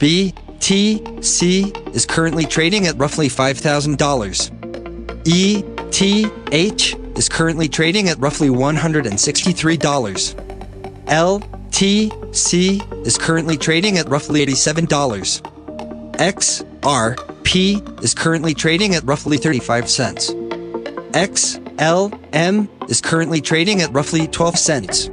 BTC is currently trading at roughly $5,000. ETH is currently trading at roughly $163. LTC is currently trading at roughly $87. XRP is currently trading at roughly 35 cents. XLM is currently trading at roughly 12 cents.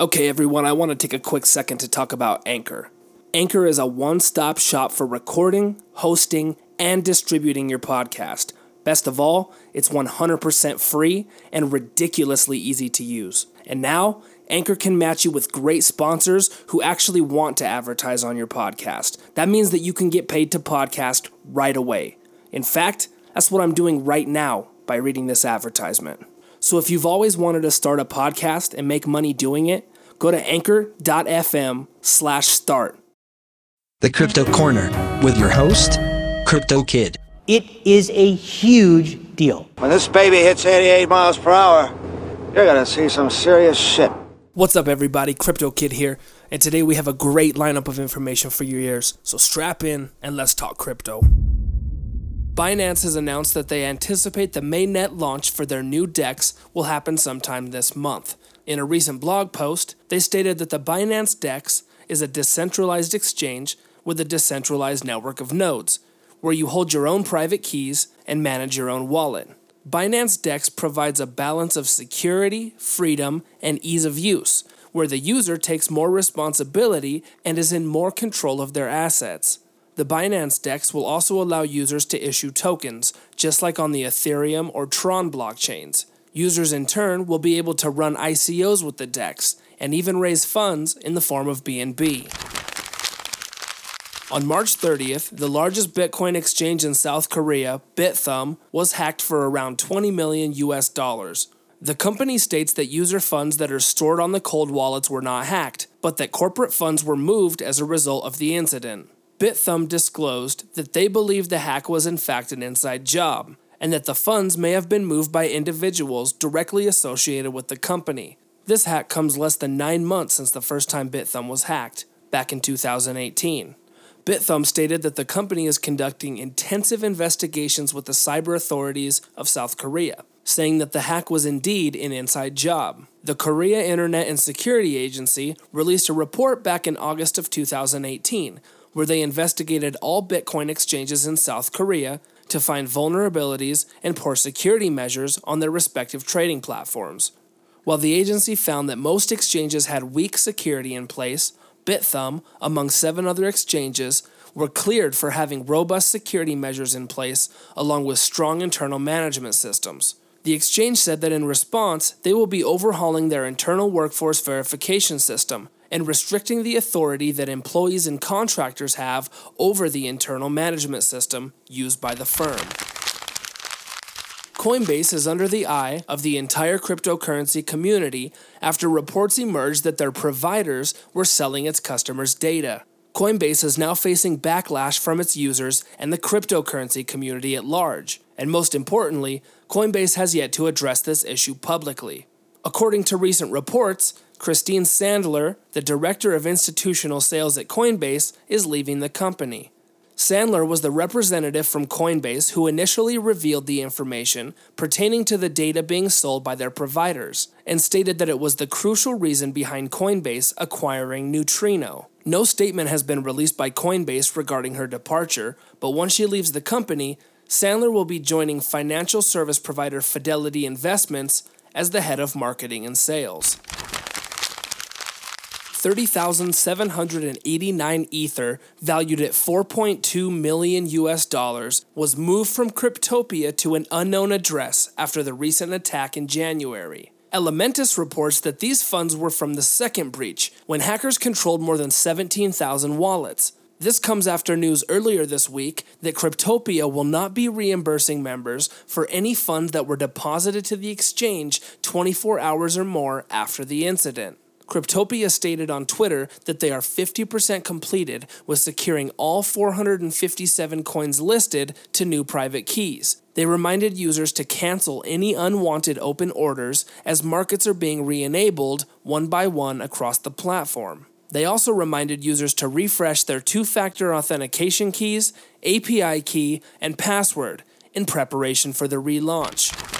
Okay, everyone, I want to take a quick second to talk about Anchor. Anchor is a one stop shop for recording, hosting, and distributing your podcast. Best of all, it's 100% free and ridiculously easy to use. And now, Anchor can match you with great sponsors who actually want to advertise on your podcast. That means that you can get paid to podcast right away. In fact, that's what I'm doing right now by reading this advertisement. So if you've always wanted to start a podcast and make money doing it, go to anchor.fm slash start. The Crypto Corner with your host, Crypto Kid. It is a huge deal. When this baby hits 88 miles per hour, you're gonna see some serious shit. What's up, everybody? Crypto Kid here, and today we have a great lineup of information for your ears. So strap in and let's talk crypto. Binance has announced that they anticipate the mainnet launch for their new DEX will happen sometime this month. In a recent blog post, they stated that the Binance DEX is a decentralized exchange with a decentralized network of nodes, where you hold your own private keys and manage your own wallet. Binance DEX provides a balance of security, freedom, and ease of use, where the user takes more responsibility and is in more control of their assets. The Binance DEX will also allow users to issue tokens, just like on the Ethereum or Tron blockchains. Users in turn will be able to run ICOs with the DEX and even raise funds in the form of BNB. On March 30th, the largest Bitcoin exchange in South Korea, Bithumb, was hacked for around 20 million US dollars. The company states that user funds that are stored on the cold wallets were not hacked, but that corporate funds were moved as a result of the incident. Bithumb disclosed that they believe the hack was in fact an inside job, and that the funds may have been moved by individuals directly associated with the company. This hack comes less than nine months since the first time Bithumb was hacked, back in 2018. Bithumb stated that the company is conducting intensive investigations with the cyber authorities of South Korea, saying that the hack was indeed an inside job. The Korea Internet and Security Agency released a report back in August of 2018 where they investigated all Bitcoin exchanges in South Korea to find vulnerabilities and poor security measures on their respective trading platforms. While the agency found that most exchanges had weak security in place, Bithumb, among seven other exchanges, were cleared for having robust security measures in place along with strong internal management systems. The exchange said that in response, they will be overhauling their internal workforce verification system and restricting the authority that employees and contractors have over the internal management system used by the firm. Coinbase is under the eye of the entire cryptocurrency community after reports emerged that their providers were selling its customers' data. Coinbase is now facing backlash from its users and the cryptocurrency community at large. And most importantly, Coinbase has yet to address this issue publicly. According to recent reports, Christine Sandler, the director of institutional sales at Coinbase, is leaving the company. Sandler was the representative from Coinbase who initially revealed the information pertaining to the data being sold by their providers and stated that it was the crucial reason behind Coinbase acquiring Neutrino. No statement has been released by Coinbase regarding her departure, but once she leaves the company, Sandler will be joining financial service provider Fidelity Investments as the head of marketing and sales. 30,789 Ether, valued at 4.2 million US dollars, was moved from Cryptopia to an unknown address after the recent attack in January. Elementus reports that these funds were from the second breach, when hackers controlled more than 17,000 wallets. This comes after news earlier this week that Cryptopia will not be reimbursing members for any funds that were deposited to the exchange 24 hours or more after the incident. Cryptopia stated on Twitter that they are 50% completed with securing all 457 coins listed to new private keys. They reminded users to cancel any unwanted open orders as markets are being re enabled one by one across the platform. They also reminded users to refresh their two factor authentication keys, API key, and password in preparation for the relaunch.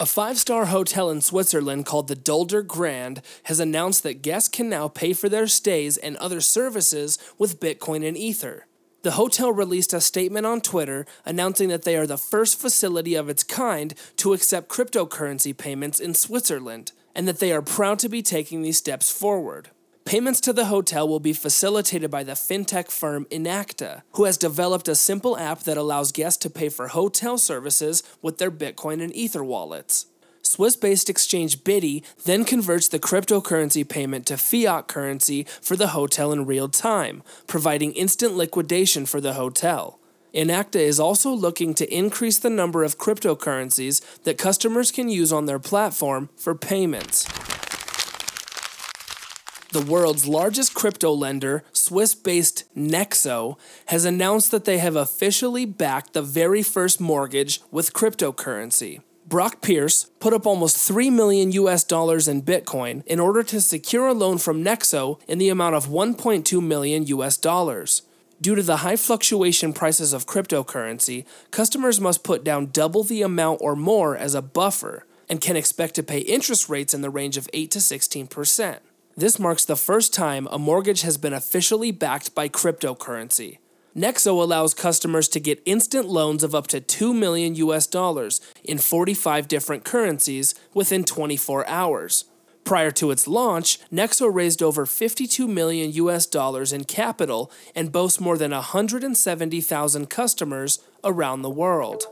A five star hotel in Switzerland called the Dolder Grand has announced that guests can now pay for their stays and other services with Bitcoin and Ether. The hotel released a statement on Twitter announcing that they are the first facility of its kind to accept cryptocurrency payments in Switzerland, and that they are proud to be taking these steps forward. Payments to the hotel will be facilitated by the fintech firm Inacta, who has developed a simple app that allows guests to pay for hotel services with their Bitcoin and Ether wallets. Swiss based exchange Bity then converts the cryptocurrency payment to fiat currency for the hotel in real time, providing instant liquidation for the hotel. Inacta is also looking to increase the number of cryptocurrencies that customers can use on their platform for payments. The world's largest crypto lender, Swiss based Nexo, has announced that they have officially backed the very first mortgage with cryptocurrency. Brock Pierce put up almost 3 million US dollars in Bitcoin in order to secure a loan from Nexo in the amount of 1.2 million US dollars. Due to the high fluctuation prices of cryptocurrency, customers must put down double the amount or more as a buffer and can expect to pay interest rates in the range of 8 to 16%. This marks the first time a mortgage has been officially backed by cryptocurrency. Nexo allows customers to get instant loans of up to 2 million US dollars in 45 different currencies within 24 hours. Prior to its launch, Nexo raised over 52 million US dollars in capital and boasts more than 170,000 customers around the world.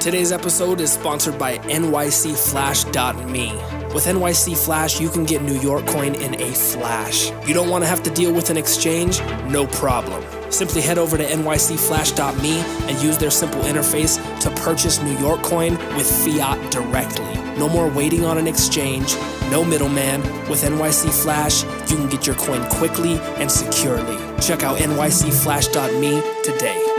Today's episode is sponsored by NYCFlash.me. With NYC Flash, you can get New York coin in a flash. You don't want to have to deal with an exchange? No problem. Simply head over to nycflash.me and use their simple interface to purchase New York coin with fiat directly. No more waiting on an exchange, no middleman. With NYC Flash, you can get your coin quickly and securely. Check out nycflash.me today.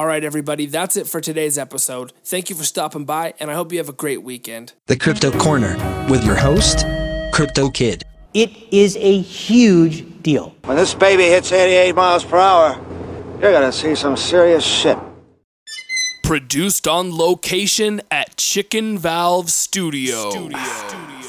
All right, everybody, that's it for today's episode. Thank you for stopping by, and I hope you have a great weekend. The Crypto Corner with your host, Crypto Kid. It is a huge deal. When this baby hits 88 miles per hour, you're gonna see some serious shit. Produced on location at Chicken Valve Studio. Studio.